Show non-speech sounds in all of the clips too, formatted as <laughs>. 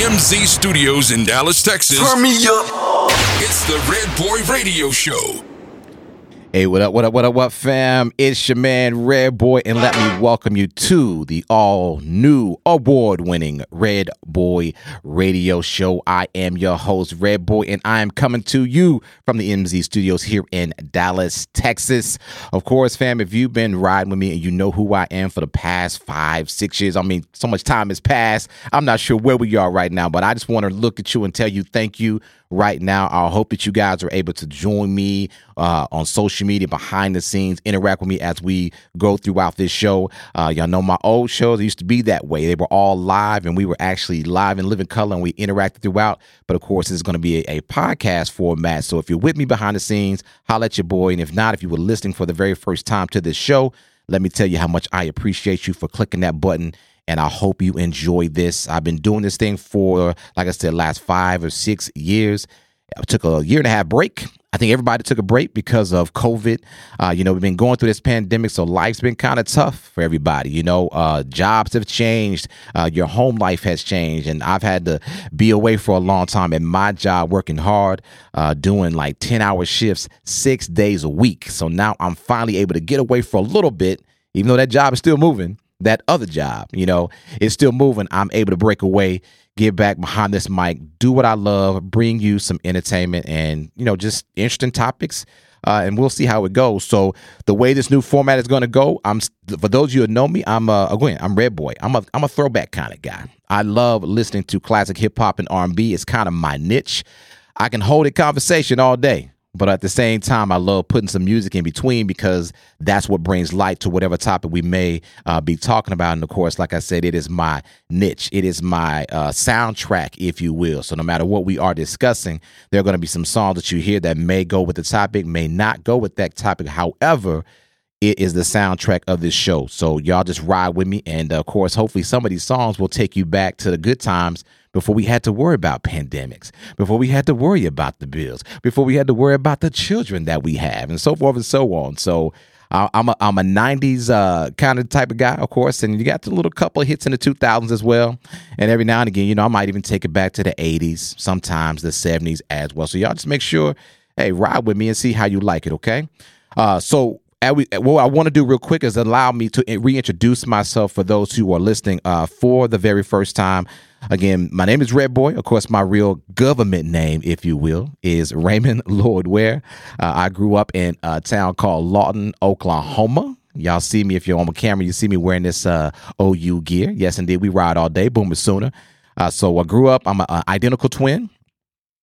MZ Studios in Dallas, Texas. Turn me up. It's the Redboi Raydio Show. Hey, what up, what up, what up, what fam? It's your man, Redboi, and let me welcome you to the all new award winning Red Boy Radio Show. I am your host, Redboi, and I am coming to you from the MZ studios here in Dallas, Texas. Of course, fam, if you've been riding with me and you know who I am for the past five, six years, I mean, so much time has passed. I'm not sure where we are right now, but I just want to look at you and tell you thank you right now. I hope that you guys are able to join me uh, on social media, behind the scenes, interact with me as we go throughout this show. Uh, y'all know my old shows used to be that way. They were all live, and we were actually live in living color, and we interacted throughout. But of course, it's going to be a, a, podcast format. So if you're with me behind the scenes, holla at your boy. And if not, if you were listening for the very first time to this show, let me tell you how much I appreciate you for clicking that button and I hope you enjoy this. I've been doing this thing for, like I said, last five or six years. I took a year and a half break. I think everybody took a break because of COVID. Uh, you know, we've been going through this pandemic, so life's been kind of tough for everybody. You know, uh, jobs have changed, uh, your home life has changed, and I've had to be away for a long time at my job, working hard, uh, doing like 10 hour shifts, six days a week. So now I'm finally able to get away for a little bit, even though that job is still moving that other job, you know, is still moving. I'm able to break away, get back behind this mic, do what I love, bring you some entertainment and, you know, just interesting topics. Uh, and we'll see how it goes. So the way this new format is going to go, I'm for those of you who know me, I'm uh, again, I'm Redboi. I'm a I'm a throwback kind of guy. I love listening to classic hip hop and R&B. It's kind of my niche. I can hold a conversation all day. But at the same time, I love putting some music in between because that's what brings light to whatever topic we may uh, be talking about. And of course, like I said, it is my niche, it is my uh, soundtrack, if you will. So no matter what we are discussing, there are going to be some songs that you hear that may go with the topic, may not go with that topic. However, it is the soundtrack of this show. So y'all just ride with me. And of course, hopefully, some of these songs will take you back to the good times before we had to worry about pandemics, before we had to worry about the bills, before we had to worry about the children that we have, and so forth and so on. So I'm a, I'm a 90s uh, kind of type of guy, of course, and you got the little couple hits in the 2000s as well. And every now and again, you know, I might even take it back to the 80s, sometimes the 70s as well. So y'all just make sure, hey, ride with me and see how you like it, okay? Uh, so what I want to do real quick is allow me to reintroduce myself for those who are listening uh, for the very first time. Again, my name is Redboi. Of course, my real government name, if you will, is Raymond <laughs> Lloyd Ware. Uh, I grew up in a town called Lawton, Oklahoma. Y'all see me if you're on the camera. You see me wearing this uh, OU gear. Yes, indeed, we ride all day. Boomer Sooner. Uh, so I grew up. I'm an identical twin.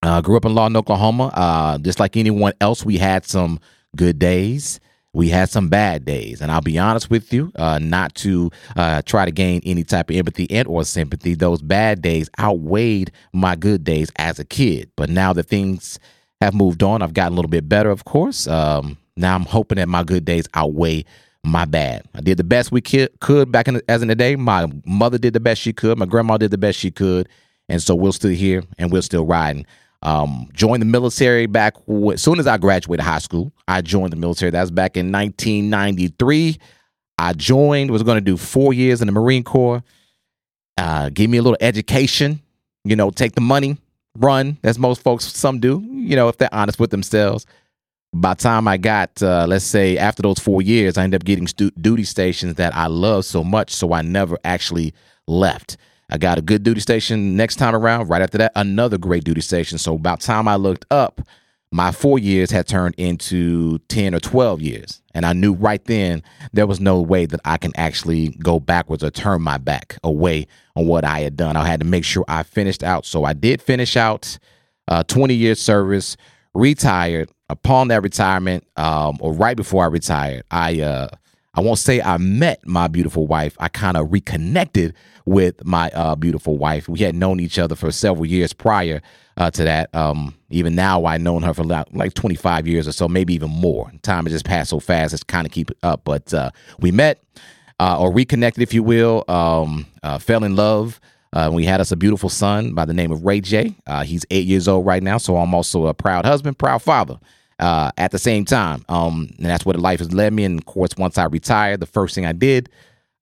Uh, grew up in Lawton, Oklahoma. Uh, just like anyone else, we had some good days we had some bad days. And i'll be honest with you uh, not to uh, try to gain any type of empathy and or sympathy those bad days outweighed my good days as a kid. But now that things have moved on i've gotten a little bit better of course. Um, now i'm hoping that my good days outweigh my bad. I did the best we could back in the, as in the day. My mother did the best she could. My grandma did the best she could. And so we're still here and we're still riding um, joined the military back as soon as I graduated high school. I joined the military. That was back in 1993. I joined, was going to do four years in the Marine Corps. Uh, give me a little education, you know, take the money, run, as most folks, some do, you know, if they're honest with themselves. By the time I got, uh, let's say, after those four years, I ended up getting stu- duty stations that I love so much, so I never actually left. I got a good duty station next time around. Right after that, another great duty station. So about time I looked up, my four years had turned into 10 or 12 years. And I knew right then there was no way that I can actually go backwards or turn my back away on what I had done. I had to make sure I finished out. So I did finish out uh, 20 years service, retired. Upon that retirement, um, or right before I retired, I uh, I won't say I met my beautiful wife. I kind of reconnected with my uh, beautiful wife. We had known each other for several years prior uh, to that. Um, even now, I've known her for like 25 years or so, maybe even more. Time has just passed so fast, it's kind of keep it up. But uh, we met uh, or reconnected, if you will, um, uh, fell in love. Uh, we had us a beautiful son by the name of Ray J. he's eight years old right now, so I'm also a proud husband, proud father. Uh, at the same time. Um, and that's what life has led me. And of course, once I retired, the first thing I did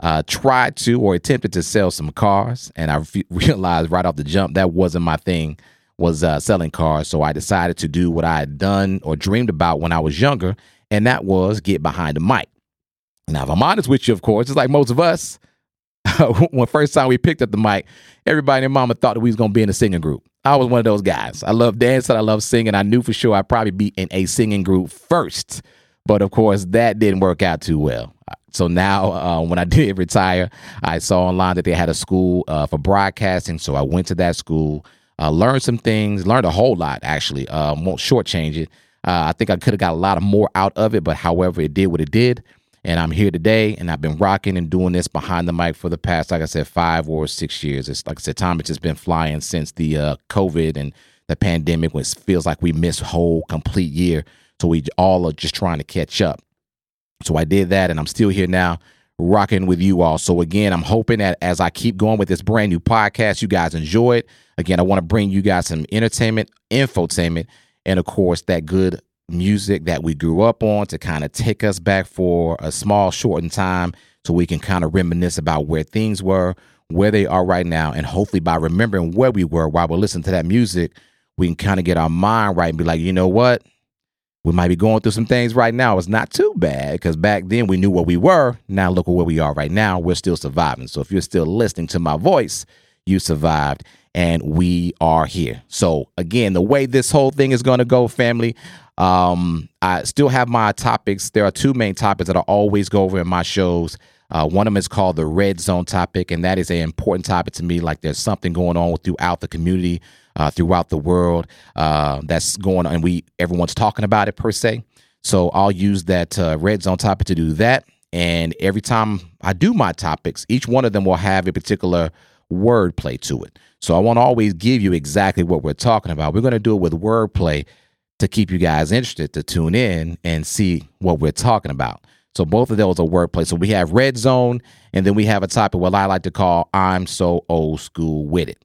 uh, tried to or attempted to sell some cars, and I re- <laughs> realized right off the jump that wasn't my thing. Was uh, selling cars, so I decided to do what I had done or dreamed about when I was younger, and that was get behind the mic. Now, if I'm honest with you, of course, it's like most of us. <laughs> when first time we picked up the mic, everybody and mama thought that we was gonna be in a singing group. I was one of those guys. I love dancing. I love singing. I knew for sure I'd probably be in a singing group first, but of course that didn't work out too well. So now, uh, when I <laughs> did retire, I saw online that they had a school uh, for broadcasting. So I went to that school, uh, learned some things, learned a whole lot actually. Um, won't shortchange it. Uh, I think I could have got a lot of more out of it, but however, it did what it did. And I'm here today, and I've been rocking and doing this behind the mic for the past, like I said, five or six years. It's like I said, time has just been flying since the uh, COVID and the pandemic, which feels like we missed whole complete year. So we all are just trying to catch up. So I did that, and I'm still here now, rocking with you all. So again, I'm hoping that as I keep going with this brand new podcast, you guys enjoy it. Again, I want to bring you guys some entertainment, infotainment, and of course that good music that we grew up on to kind of take us back for a small, shortened time so we can kind of reminisce about where things were, where they are right now. And hopefully, by remembering where we were while we're listening to that music, we can kind of get our mind right and be like, you know what? We might be going through some things right now. It's not too bad because back then we knew where we were. Now look at where we are right now. We're still surviving. So if you're still listening to my voice, you survived and we are here. So again, the way this whole thing is going to go, family, um, I still have my topics. There are two main topics that I always go over in my shows. Uh, one of them is called the red zone topic, and that is an important topic to me. Like there's something going on throughout the community, uh, throughout the world uh, that's going on, and we everyone's talking about it per se. So I'll use that uh, red zone topic to do that. And every time I do my topics, each one of them will have a particular wordplay to it. So I won't always give you exactly what we're talking about. We're going to do it with wordplay to keep you guys interested to tune in and see what we're talking about. So both of those are wordplay. So we have red zone, and then we have a topic what I like to call "I'm so old school with it."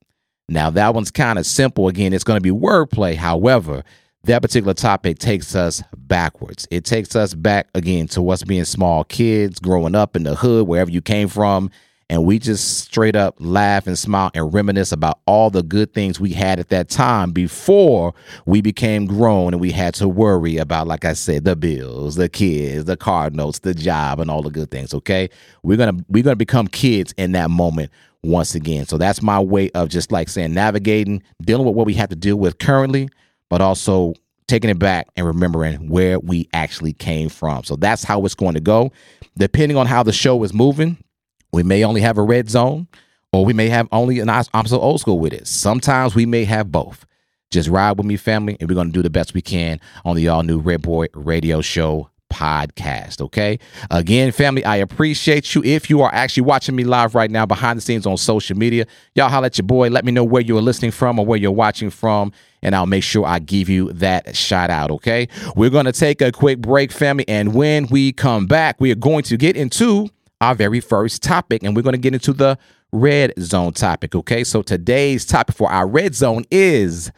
Now that one's kind of simple. Again, it's going to be wordplay. However, that particular topic takes us backwards. It takes us back again to us being small kids, growing up in the hood, wherever you came from, and we just straight up laugh and smile and reminisce about all the good things we had at that time before we became grown and we had to worry about, like I said, the bills, the kids, the car notes, the job, and all the good things. Okay, we're gonna we're gonna become kids in that moment once again. So that's my way of just like saying navigating, dealing with what we have to deal with currently, but also taking it back and remembering where we actually came from. So that's how it's going to go. Depending on how the show is moving, we may only have a red zone, or we may have only an I'm so old school with it. Sometimes we may have both. Just ride with me, family, and we're going to do the best we can on the all new Redboi Raydio Show podcast. Okay. Again, family, I appreciate you. If you are actually watching me live right now behind the scenes on social media, y'all holler at your boy. Let me know where you're listening from or where you're watching from, and I'll make sure I give you that shout out. Okay. We're going to take a quick break, family. And when we come back, we are going to get into our very first topic, and we're going to get into the red zone topic. Okay, so today's topic for our red zone is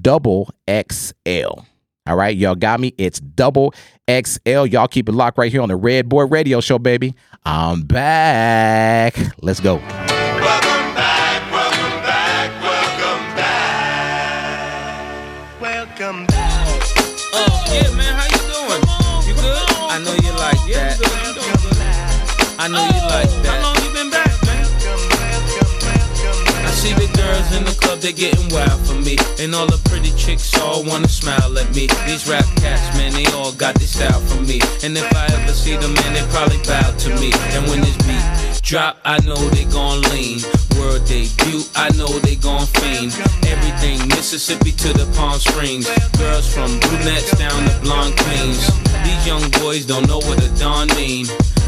double XL. All right, y'all got me. It's double XL. Y'all keep it locked right here on the Redboi Raydio Show, baby. I'm back. Let's go. I know you like oh, that. How long you been back, man? I see the girls in the club, they getting wild for me. And all the pretty chicks all wanna smile at me. These rap cats, man, they all got this style from me. And if I ever see them, man, they probably bow to me. And when this beat drop, I know they gon' lean. World debut, I know they gon' fiend. Everything Mississippi to the Palm Springs. Girls from brunettes down to blonde queens. These young boys don't know what a dawn mean.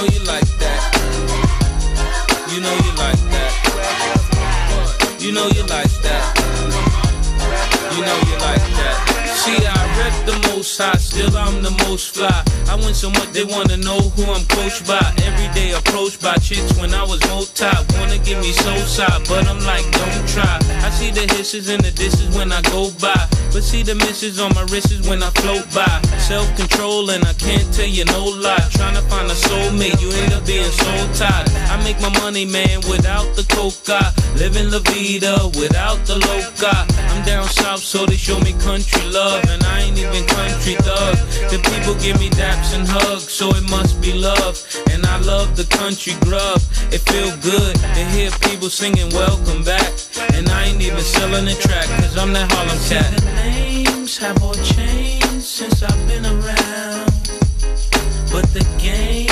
know you like that. You know you like that. You know you like that. You know you like that. She most high, still I'm the most fly. I win so much they wanna know who I'm coached by. Every day approached by chicks when I was multi. Wanna give me so side, but I'm like, don't try. I see the hisses and the disses when I go by. But see the misses on my wrists when I float by. Self control and I can't tell you no lie. Trying to find a soulmate, you end up being so tired. I make my money, man, without the coca. Living la vida without the loca. I'm down south, so they show me country love. And I ain't even country thug. The people give me daps and hugs, so it must be love. And I love the country grub. It feel good to hear people singing welcome back. And I ain't even selling the track, cause I'm that Harlem cat. The names have all changed since I've been around. But the game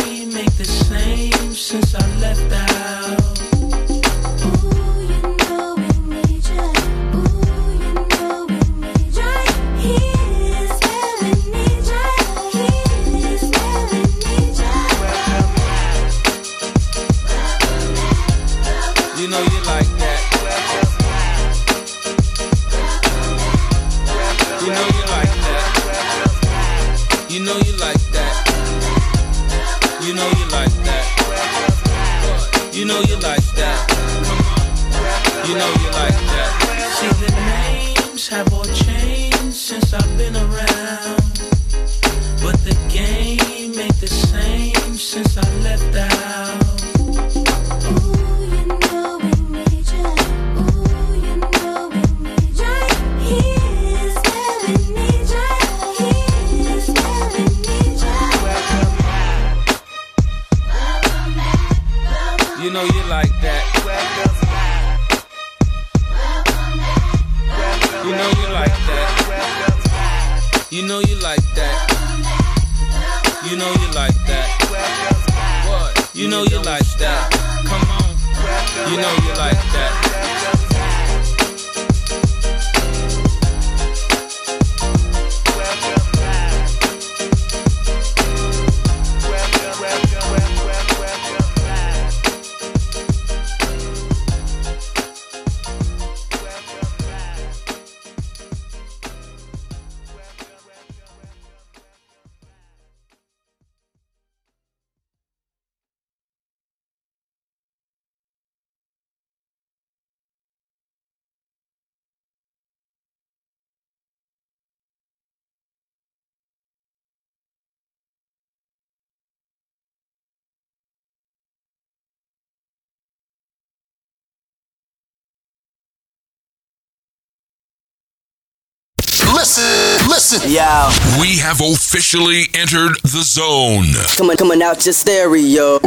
Listen, listen. Yo, We have officially entered the zone. coming coming out your stereo.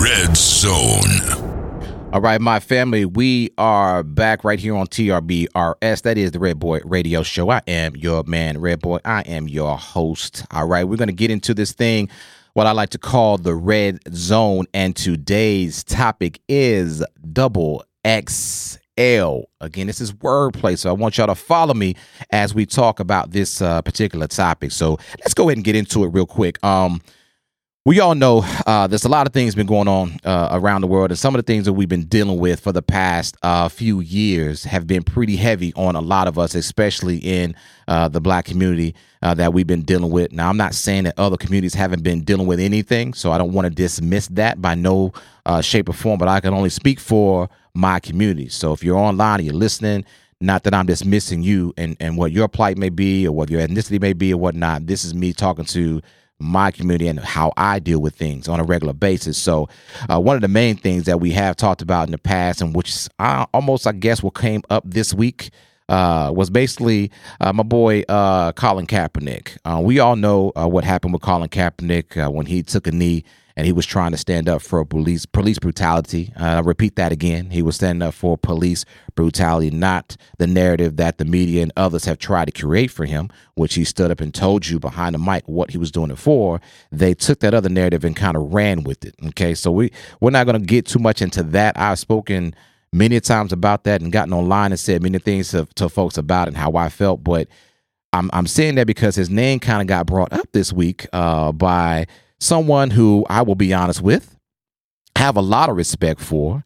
Red Zone. All right, my family, we are back right here on TRBRS. That is the Redboi Raydio Show. I am your man, Redboi. I am your host. All right, we're going to get into this thing, what I like to call the Red Zone. And today's topic is double XL. Again, this is wordplay, so I want y'all to follow me as we talk about this uh, particular topic. So let's go ahead and get into it real quick. Um, we all know uh, there's a lot of things been going on uh, around the world, and some of the things that we've been dealing with for the past uh, few years have been pretty heavy on a lot of us, especially in uh, the black community uh, that we've been dealing with. Now, I'm not saying that other communities haven't been dealing with anything, so I don't want to dismiss that by no uh, shape or form, but I can only speak for my community. So if you're online and you're listening, not that I'm dismissing you and, and what your plight may be or what your ethnicity may be or whatnot. This is me talking to my community and how I deal with things on a regular basis. So, uh, one of the main things that we have talked about in the past, and which uh, almost, I guess, what came up this week, uh, was basically uh, my boy uh, Colin Kaepernick. Uh, we all know uh, what happened with Colin Kaepernick when he took a knee and he was trying to stand up for police police brutality. Uh, repeat that again. He was standing up for police brutality, not the narrative that the media and others have tried to create for him, which he stood up and told you behind the mic what he was doing it for. They took that other narrative and kind of ran with it. Okay, so we we're not going to get too much into that. I've spoken many times about that and gotten online and said many things to, to folks about it and how I felt, but I'm I'm saying that because his name kind of got brought up this week uh, by someone who I will be honest with, have a lot of respect for,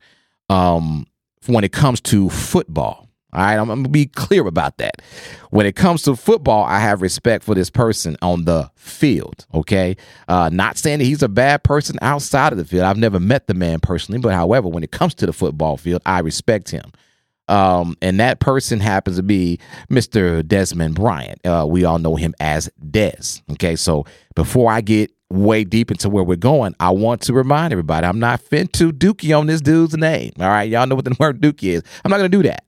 um, when it comes to football. All right, I'm, I'm gonna be clear about that. When it comes to football, I have respect for this person on the field. Okay, uh, not saying that he's a bad person outside of the field. I've never met the man personally, but however, when it comes to the football field, I respect him. Um, and that person happens to be Mr. Desmond Bryant. Uh, we all know him as Dez. Okay, so before I get way deep into where we're going, I want to remind everybody I'm not fin to dookie on this dude's name. All right, y'all know what the <laughs> word dookie is. I'm not going to do that.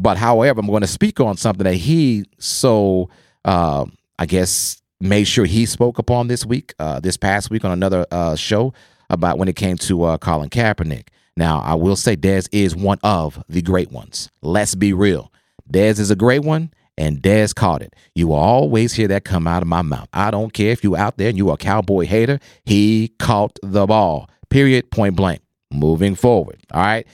But however, I'm going to speak on something that he so uh, I guess made sure he spoke upon this week, uh, this past week on another uh, show about when it came to uh, Colin Kaepernick. Now, I will say Dez is one of the great ones. Let's be real. Dez is a great one, and Dez caught it. You will always hear that come out of my mouth. I don't care if you out there and you are a cowboy hater. He caught the ball. Period. Point blank. Moving forward. All right.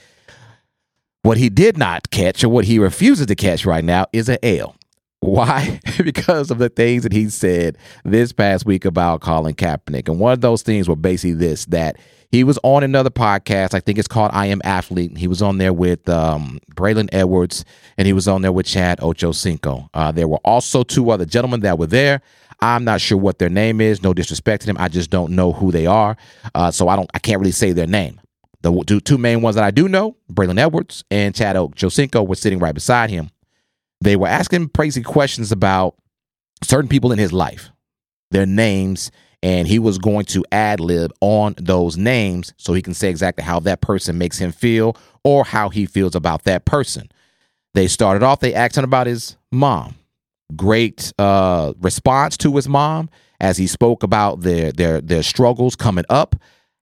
What he did not catch, or what he refuses to catch right now, is an L. Why? <laughs> because of the things that he said this past week about Colin Kaepernick. And one of those things were basically this that he was on another podcast. I think it's called I Am Athlete. He was on there with um, Braylon Edwards and he was on there with Chad Ochocinco. Uh, there were also two other gentlemen that were there. I'm not sure what their name is. No disrespect to them. I just don't know who they are. Uh, so I don't. I can't really say their name. The two, main ones that I do know, Braylon Edwards and Chad Ochocinco, were sitting right beside him. They were asking crazy questions about certain people in his life, their names, and he was going to ad lib on those names so he can say exactly how that person makes him feel or how he feels about that person. They started off, they asked him about his mom. Great uh, response to his mom as he spoke about their their their struggles coming up,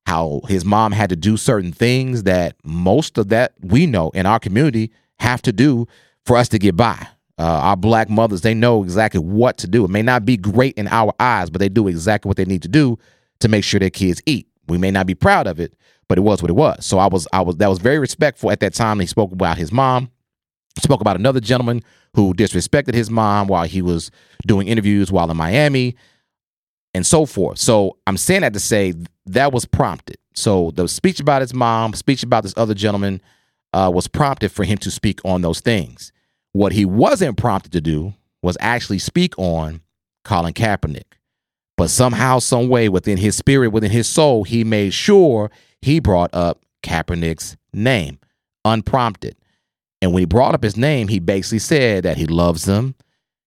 how his mom had to do certain things that most of that we know in our community have to do for us to get by. Uh, our black mothers, they know exactly what to do. It may not be great in our eyes, but they do exactly what they need to do to make sure their kids eat. We may not be proud of it, but it was what it was. So I was, I was, that was very respectful at that time. He spoke about his mom, spoke about another gentleman who disrespected his mom while he was doing interviews while in Miami, and so forth. So I'm saying that to say that was prompted. So the speech about his mom, speech about this other gentleman, uh, was prompted for him to speak on those things. What he wasn't prompted to do was actually speak on Colin Kaepernick. But somehow, some way within his spirit, within his soul, he made sure he brought up Kaepernick's name, unprompted. And when he brought up his name, he basically said that he loves him,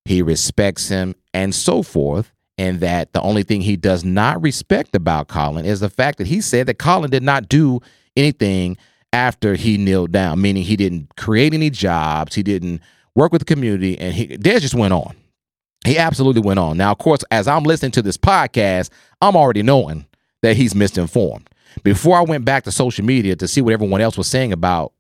he respects him, and so forth. And that the only thing he does not respect about Colin is the fact that he said that Colin did not do anything after he kneeled down, meaning he didn't create any jobs, he didn't work with the community, and he Dez just went on. He absolutely went on. Now, of course, as I'm listening to this podcast, I'm already knowing that he's misinformed. Before I went back to social media to see what everyone else was saying about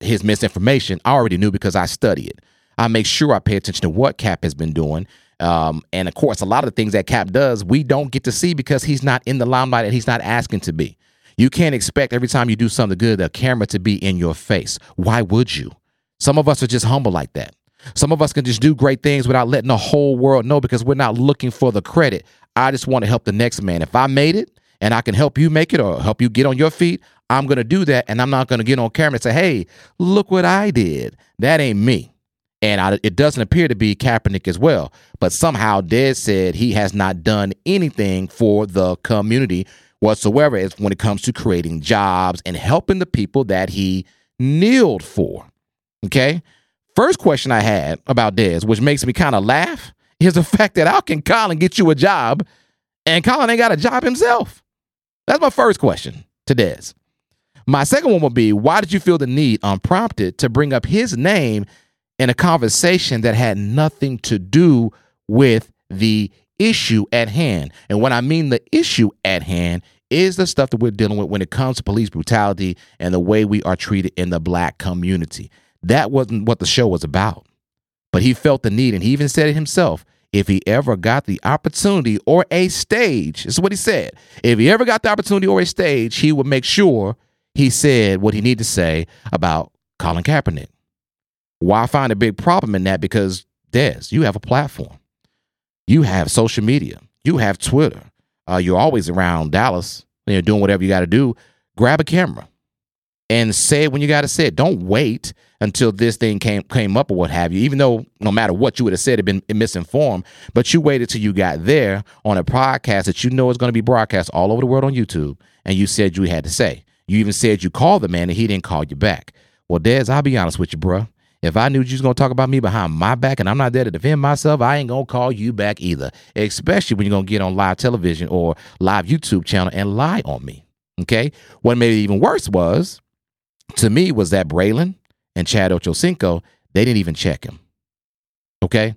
his misinformation, I already knew because I study it. I make sure I pay attention to what Cap has been doing. Um, and of course, a lot of the things that Cap does, we don't get to see because he's not in the limelight and he's not asking to be. You can't expect every time you do something good, the camera to be in your face. Why would you? Some of us are just humble like that. Some of us can just do great things without letting the whole world know because we're not looking for the credit. I just want to help the next man. If I made it and I can help you make it or help you get on your feet, I'm going to do that. And I'm not going to get on camera and say, hey, look what I did. That ain't me. And I, it doesn't appear to be Kaepernick as well. But somehow Dez said he has not done anything for the community whatsoever as when it comes to creating jobs and helping the people that he kneeled for. Okay. First question I had about Dez, which makes me kind of laugh, is the <laughs> fact that how can Colin get you a job and Colin ain't got a job himself? That's my first question to Dez. My second one would be why did you feel the need, um, unprompted, to bring up his name in a conversation that had nothing to do with the issue at hand? And when I mean the issue at hand, is the stuff that we're dealing with when it comes to police brutality and the way we are treated in the black community. That wasn't what the show was about. But he felt the need, and he even said it himself. If he ever got the opportunity or a stage, this is what he said. If he ever got the opportunity or a stage, he would make sure he said what he needed to say about Colin Kaepernick. Why I find a big problem in that? Because Dez, you have a platform. You have social media. You have Twitter. Uh, you're always around Dallas. You're doing whatever you got to do. Grab a camera. and say it when you got to say it. Don't wait until this thing came came up or what have you. Even though no matter what you would have said, it been misinformed, but you waited till you got there on a podcast that you know is going to be broadcast all over the world on YouTube, and you said you had to say. You even said you called the man and he didn't call you back. Well, Dez, I'll be honest with you, bruh. If I knew you was gonna talk about me behind my back and I'm not there to defend myself, I ain't gonna call you back either. Especially when you're gonna get on live television or live YouTube channel and lie on me. Okay. What made it even worse was, to me, was that Braylon and Chad Ochocinco, they didn't even check him. Okay.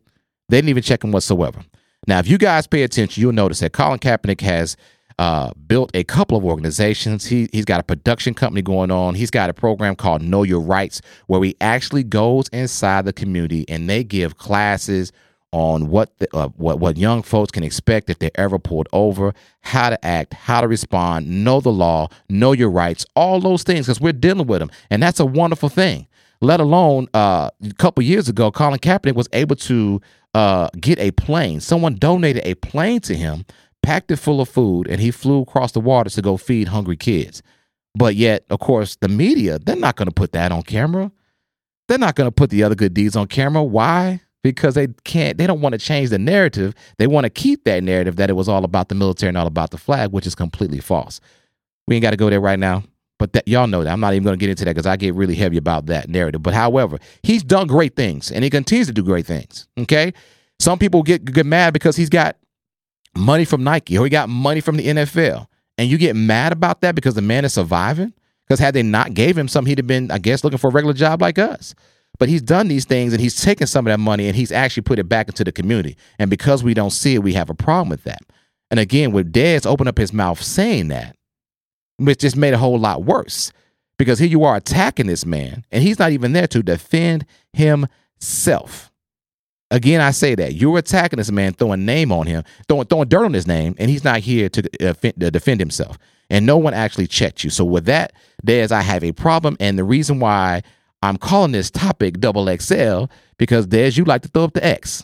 They didn't even check him whatsoever. Now, if you guys pay attention, you'll notice that Colin Kaepernick has uh, built a couple of organizations. He he's got a production company going on. He's got a program called Know Your Rights, where he actually goes inside the community and they give classes on what the, uh, what what young folks can expect if they're ever pulled over, how to act, how to respond, know the law, know your rights, all those things because we're dealing with them, and that's a wonderful thing. Let alone uh, a couple years ago, Colin Kaepernick was able to uh, get a plane. Someone donated a plane to him, packed it full of food, and he flew across the waters to go feed hungry kids. But yet, of course, the media, they're not going to put that on camera. They're not going to put the other good deeds on camera. Why? Because they can't, they don't want to change the narrative. They want to keep that narrative that it was all about the military and all about the flag, which is completely false. We ain't got to go there right now. But that, y'all know that. I'm not even going to get into that because I get really heavy about that narrative. But however, he's done great things and he continues to do great things. Okay. Some people get, get mad because he's got money from Nike or he got money from the NFL. And you get mad about that because the man is surviving? Because had they not gave him something, he'd have been, I guess, looking for a regular job like us. But he's done these things and he's taken some of that money and he's actually put it back into the community. And because we don't see it, we have a problem with that. And again, with Dez open up his mouth saying that, which just made a whole lot worse. Because here you are attacking this man, and he's not even there to defend himself. Again, I say that you're attacking this man, throwing name on him, throwing throwing dirt on his name, and he's not here to defend, uh, to defend himself. And no one actually checked you. So with that, Dez, I have a problem, and the reason why I'm calling this topic double XL because Dez, you like to throw up the X.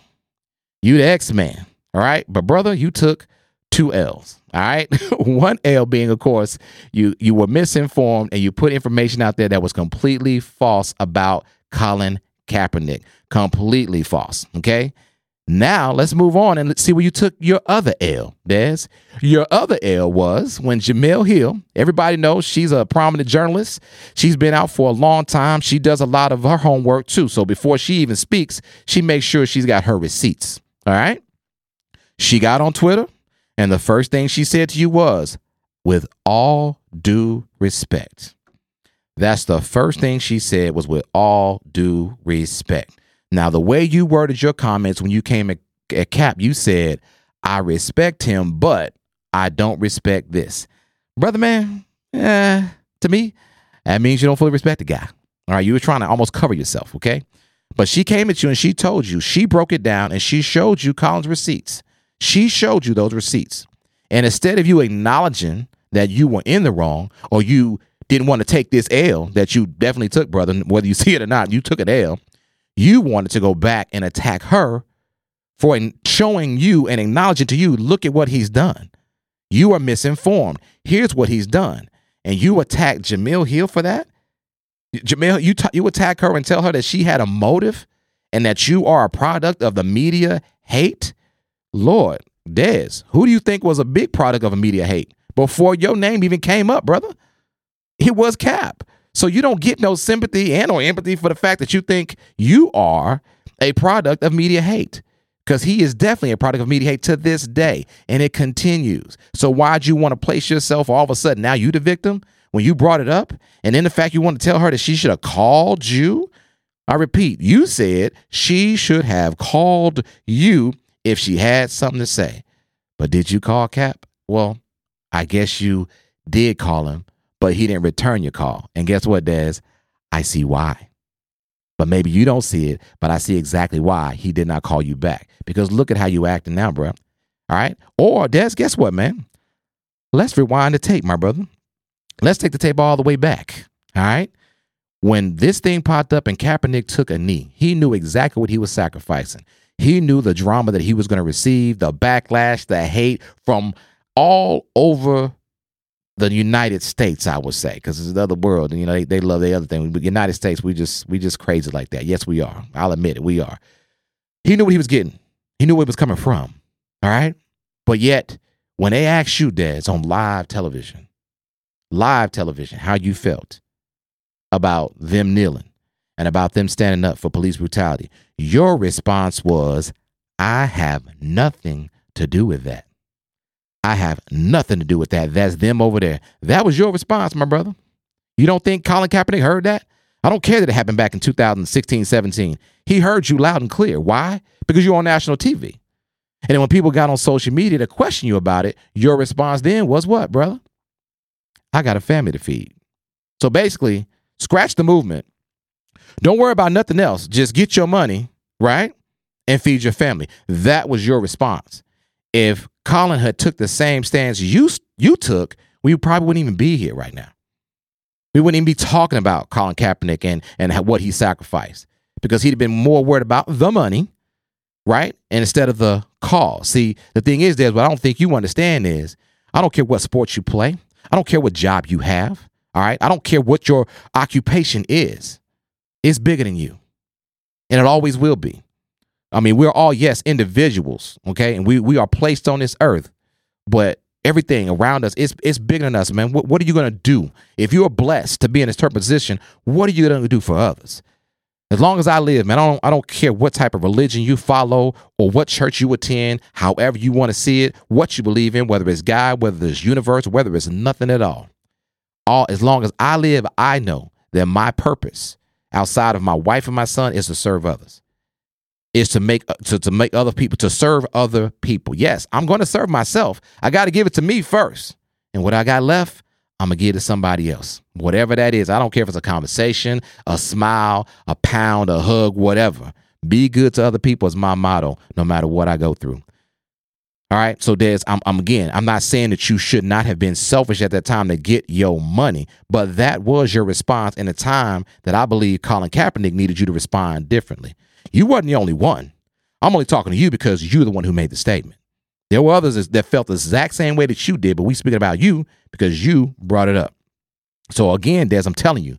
You the X man, all right? But brother, you took two L's. All right. <laughs> One L being, of course, you you were misinformed and you put information out there that was completely false about Colin Kaepernick. Completely false. Okay. Now let's move on and let's see where you took your other L, Dez. Your other L was when Jemele Hill, everybody knows she's a prominent journalist. She's been out for a long time. She does a lot of her homework too. So before she even speaks, she makes sure she's got her receipts. All right. She got on Twitter, and the first thing she said to you was, with all due respect. That's the first thing she said was with all due respect. Now, the way you worded your comments when you came at, at Cap, you said, I respect him, but I don't respect this. Brother man, eh, to me, that means you don't fully respect the guy. All right, you were trying to almost cover yourself, okay? But she came at you and she told you, she broke it down and she showed you Colin's receipts. She showed you those receipts. And instead of you acknowledging that you were in the wrong or you didn't want to take this L that you definitely took, brother, whether you <laughs> see it or not, you took an L. You wanted to go back and attack her for showing you and acknowledging to you, look at what he's done. You are misinformed. Here's what he's done. And you attack Jemele Hill for that? Jemele, you, t- you attack her and tell her that she had a motive and that you are a product of the media hate? Lord, Dez, who do you think was a big product of a media hate before your name even came up, brother? It was Cap. So you don't get no sympathy and or empathy for the fact that you think you are a product of media hate. Because he is definitely a product of media hate to this day, and it continues. So why'd you want to place yourself all of a sudden? Now you the victim when you brought it up, and then the fact you want to tell her that she should have called you. I repeat, you said she should have called you if she had something to say. But did you call Cap? Well, I guess you did call him, but he didn't return your call. And guess what, Dez? I see why. But maybe you don't see it, but I see exactly why he did not call you back. Because look at how you acting now, bro. All right? Or Dez, guess what, man? Let's rewind the tape, my brother. Let's take the tape all the way back. All right? When this thing popped up and Kaepernick took a knee, he knew exactly what he was sacrificing. He knew the drama that he was going to receive, the backlash, the hate from all over the United States, I would say, because it's the other world, and you know they, they love the other thing. But United States, we just we just crazy like that. Yes, we are. I'll admit it, we are. He knew what he was getting. He knew where it was coming from. All right, but yet when they asked you, Dez, on live television, live television, how you felt about them kneeling and about them standing up for police brutality, your response was, "I have nothing to do with that." I have nothing to do with that. That's them over there. That was your response, my brother. You don't think Colin Kaepernick heard that? I don't care that it happened back in 2016, 17. He heard you loud and clear. Why? Because you're on national TV. And then when people got on social media to question you about it, your response then was what, brother? I got a family to feed. So basically, scratch the movement. Don't worry about nothing else. Just get your money, right? And feed your family. That was your response. If Colin had took the same stance you you took, we probably wouldn't even be here right now. We wouldn't even be talking about Colin Kaepernick and and what he sacrificed because he'd have been more worried about the money, right? And instead of the cause. See, the thing is, Dez, what I don't think you understand is, I don't care what sports you play. I don't care what job you have. All right, I don't care what your occupation is. It's bigger than you, and it always will be. I mean, we're all yes individuals, okay, and we we are placed on this earth, but everything around us is it's bigger than us, man. What, what are you gonna do if you're blessed to be in this position? What are you gonna do for others? As long as I live, man, I don't I don't care what type of religion you follow or what church you attend, however you want to see it, what you believe in, whether it's God, whether it's universe, whether it's nothing at all. All as long as I live, I know that my purpose outside of my wife and my son is to serve others is to make to, to make other people to serve other people. Yes, I'm going to serve myself. I got to give it to me first. And what I got left, I'm going to give to somebody else. Whatever that is. I don't care if it's a conversation, a smile, a pound, a hug, whatever. Be good to other people is my motto no matter what I go through. All right. So Dez, I'm, I'm again, I'm not saying that you should not have been selfish at that time to get your money, but that was your response in a time that I believe Colin Kaepernick needed you to respond differently. You wasn't the only one. I'm only talking to you because you're the one who made the statement. There were others that felt the exact same way that you did, but we speaking about you because you brought it up. So again, Dez, I'm telling you,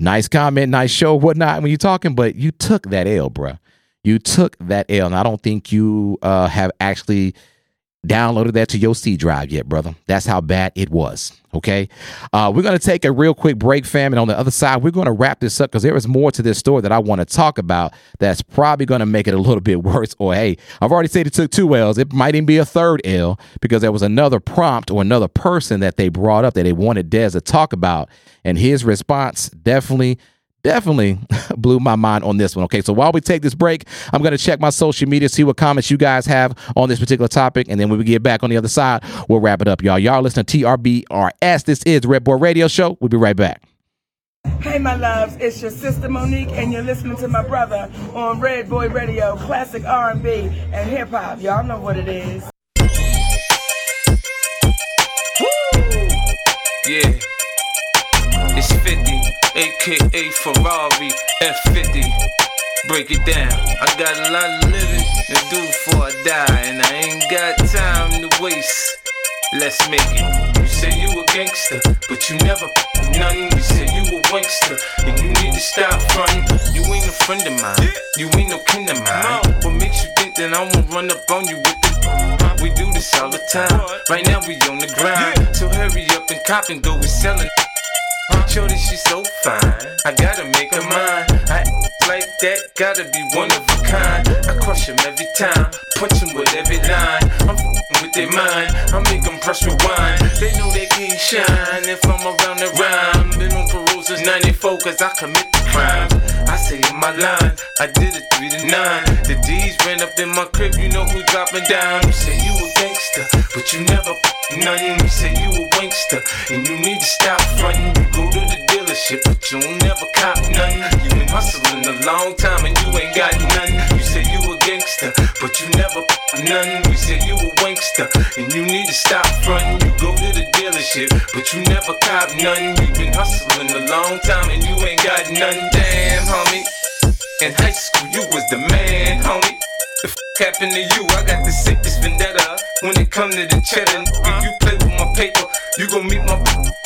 nice comment, nice show, whatnot when you're talking, but you took that L, bruh. You took that L, and I don't think you uh, have actually downloaded that to your C drive yet, brother. That's how bad it was. Okay. Uh, we're going to take a real quick break, fam. And on the other side, we're going to wrap this up because there is more to this story that I want to talk about that's probably going to make it a little bit <laughs> worse. Or, hey, I've already said it took two L's. It might even be a third L because there was another prompt or another person that they brought up that they wanted Dez to talk about. And his response definitely definitely <laughs> blew my mind on this one. Okay, so while we take this break, I'm going to check my social media, see what comments you guys have on this particular topic, and then when we get back on the other side, we'll wrap it up, y'all. Y'all listen to TRBRS. This is Redboi Raydio Show. We'll be right back. Hey, my loves, it's your sister Monique, and you're listening to my brother on Redboi Raydio, classic R&B and hip hop. Y'all know what it is. Yeah. It's 50, aka Ferrari F50. Break it down. I got a lot of living to do before I die, and I ain't got time to waste. Let's make it. You say you a gangster, but you never nothing. You say you a wankster, and you need to stop fronting. You ain't a friend of mine. You ain't no kin of mine. What makes you think that I won't run up on you with the we do this all the time. Right now we on the grind. So hurry up and cop and go. We selling. Shorty, she's so fine. I gotta make her mine. I like that, gotta be one of a kind. I crush him every time, punch him with every line. I'm with their mind, I make them press rewind. They know they can't shine if I'm around the rhyme. Been on since 94 cause I commit the crimes. I say in my line, I did it 3 to 9. The D's ran up in my crib, you know who dropping down. You say you a gangster, but you never nothing. You say you a wankster, and you need to stop fronting. You go to the dealership, but you don't never cop nothing. You been hustling a long time and you ain't got nothing. You say you a gangster, but you never nothing. We say you a wankster, and you need to stop fronting. Dealership, but you never cop nothing. You been hustling a long time and you ain't got nothing. Damn, homie. In high school, you was the man, homie. The f happened to you? I got the sickest vendetta. When it come to the cheddar, if you play with my paper. You gon' meet my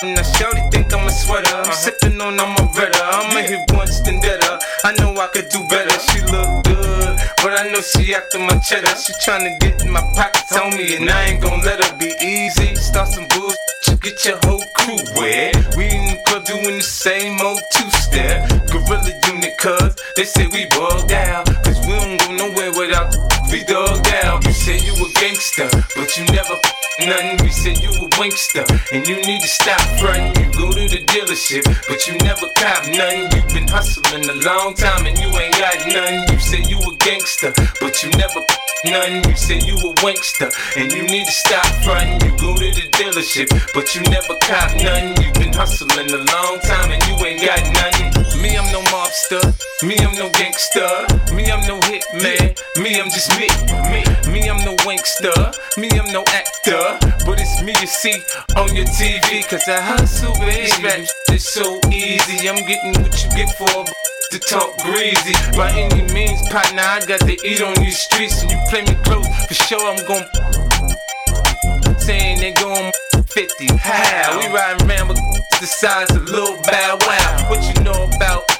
and I shorty think I'm a sweater. I'm sipping on I'm a redder. I'm a hit once then deader. I know I could do better. She look good, but I know she after my cheddar. She tryna get in my pockets on me, and I ain't gon' let her be easy. Start some bullshit. Get your whole crew wet. We in the club doing the same old two-step. Gorilla unit, cuz they say we bugged out. Cause we don't go nowhere without we dug down. You say you a gangster, but you never nothing. We said you a winkster, and you need to stop frontin'. You go to the dealership, but you never cop nothing. You've been hustling a long time, and you ain't got nothing. You say you a gangster, but you never nothing. You say you a winkster, and you need to stop frontin'. You go to the dealership, but you never cop nothing. You've been hustling a long time, and you ain't got nothing. Me, I'm no mobster. Me, I'm no gangster. Me, I'm no hitman. Me, I'm just me. Me, me, I'm no winkster. Me, I'm no actor. But it's me you see on your TV. Cause I hustle, baby. Is so easy. I'm getting what you get for to talk greasy. By any means, partner, I got to eat on these streets. And you play me close, for sure I'm gon' saying they going 50. How? We riding around with the size of Lil Bow Wow. What you know about?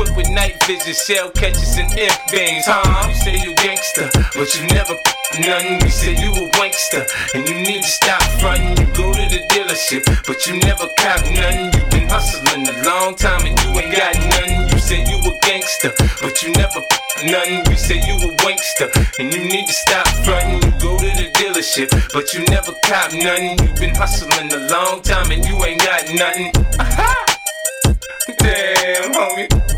Quick with night vision, shell catches and imp beams. Huh? You say you gangster, but you never nothing. We say you a wankster, and you need to stop frontin'. You go to the dealership, but you never cop nothing. You been hustling a long time, and you ain't got nothing. You say you a gangster, but you never nothing. We say you a wankster, and you need to stop frontin'. You go to the dealership, but you never cop nothing. You been hustling a long time, and you ain't got nothing. Aha! Damn, homie.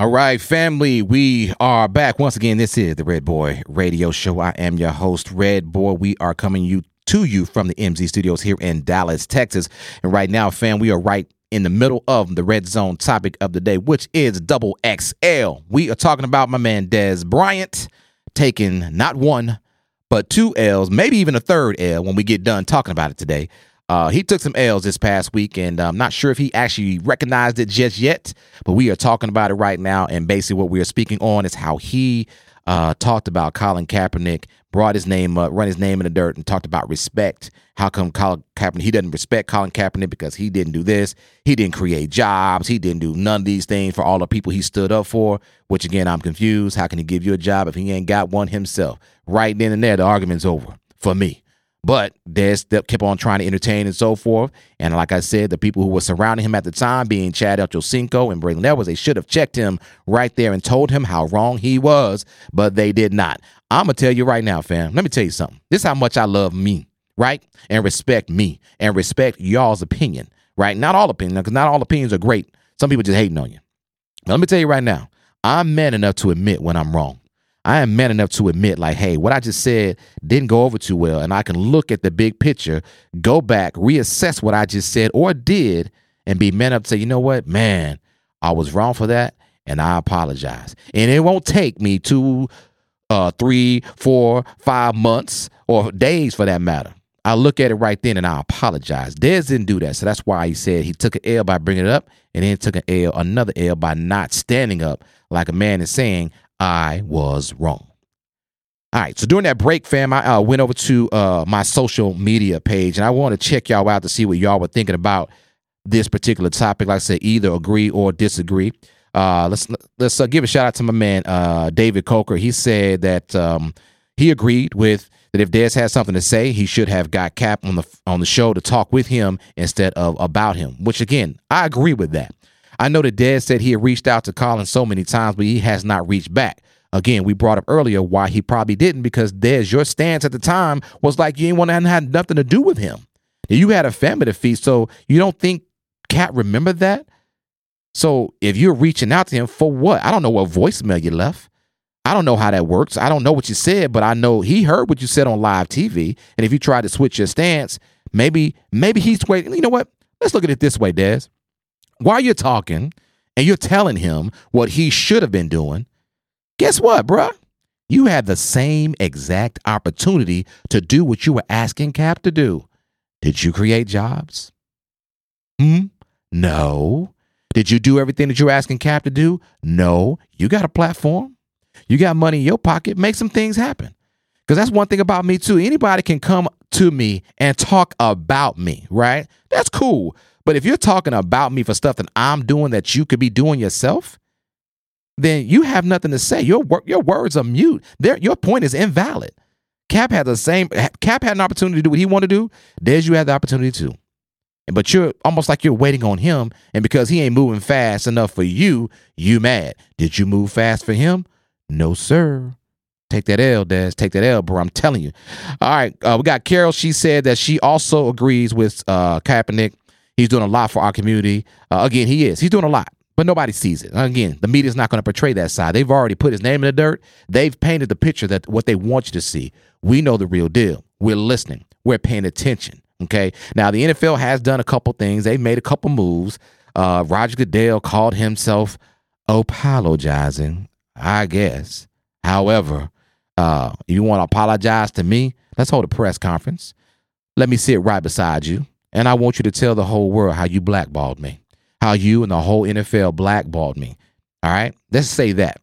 All right, family, we are back once again. This is the Redboi Raydio Show. I am your host, Redboi. We are coming you to you from the MZ Studios here in Dallas, Texas. And right now, fam, we are right in the middle of the red zone topic of the day, which is double XL. We are talking about my man Dez Bryant taking not one, but two L's, maybe even a third L when we get done talking about it today. Uh, he took some L's this past week, and I'm not sure if he actually recognized it just yet, but we are talking about it right now. And basically, what we are speaking on is how he uh, talked about Colin Kaepernick, brought his name up, run his name in the dirt, and talked about respect. How come Colin Kaepernick, he doesn't respect Colin Kaepernick because he didn't do this, he didn't create jobs, he didn't do none of these things for all the people he stood up for, which again, I'm confused. How can he give you a job if he ain't got one himself? Right then and there, the argument's over for me. But still kept on trying to entertain and so forth. And like I said, the people who were surrounding him at the time, being Chad Ochocinco and Braylon Edwards, they should have checked him right there and told him how wrong he was, but they did not. I'm gonna tell you right now, fam. Let me tell you something. This is how much I love me, right? And respect me and respect y'all's opinion, right? Not all opinions, because not all opinions are great. Some people just hating on you. But let me tell you right now, I'm man enough to admit when I'm wrong. I am man enough to admit, like, hey, what I just said didn't go over too well. And I can look at the big picture, go back, reassess what I just said or did, and be man up to say, you know what, man, I was wrong for that, and I apologize. And it won't take me two, uh, three, four, five months or days for that matter. I look at it right then and I apologize. Dez didn't do that. So that's why he said he took an L by bringing it up and then took an L, another L by not standing up like a man is saying, I was wrong. All right, so during that break, fam, I uh, went over to uh, my social media page and I want to check y'all out to see what y'all were thinking about this particular topic. Like I said, either agree or disagree. Uh, let's let's uh, give a shout out to my man uh, David Coker. He said that um, he agreed with that if Dez had something to say, he should have got Cap on the on the show to talk with him instead of about him. Which again, I agree with that. I know that Dez said he had reached out to Colin so many times, but he has not reached back. Again, we brought up earlier why he probably didn't because Dez, your stance at the time was like you ain't want to had nothing to do with him. You had a family to feed, so you don't think Cap remembered that? So if you're reaching out to him for what? I don't know what voicemail you left. I don't know how that works. I don't know what you said, but I know he heard what you said on live TV. And if you try to switch your stance, maybe maybe he's waiting. You know what? Let's look at it this way, Dez. While you're talking and you're telling him what he should have been doing, guess what, bruh? You had the same exact opportunity to do what you were asking Cap to do. Did you create jobs? Hmm? No. Did you do everything that you were asking Cap to do? No. You got a platform. You got money in your pocket. Make some things happen. Because that's one thing about me, too. Anybody can come to me and talk about me, right? That's cool. But if you're talking about me for stuff that I'm doing that you could be doing yourself, then you have nothing to say. Your your words are mute. Their, your point is invalid. Cap had the same. Cap had an opportunity to do what he wanted to do. Dez, you had the opportunity to. But you're almost like you're waiting on him, and because he ain't moving fast enough for you, you mad. Did you move fast for him? No, sir. Take that L, Dez. Take that L, bro. I'm telling you. All right, uh, we got Carol. She said that she also agrees with uh, Kaepernick. He's doing a lot for our community. Uh, again, he is. He's doing a lot, but nobody sees it. Again, the media's not going to portray that side. They've already put his name in the dirt. They've painted the picture that what they want you to see. We know the real deal. We're listening. We're paying attention. Okay. Now the NFL has done a couple things. They've made a couple moves. Uh, Roger Goodell called himself apologizing. I guess. However, uh, you want to apologize to me? Let's hold a press conference. Let me sit right beside you, and I want you to tell the whole world how you blackballed me, how you and the whole NFL blackballed me. All right, let's say that.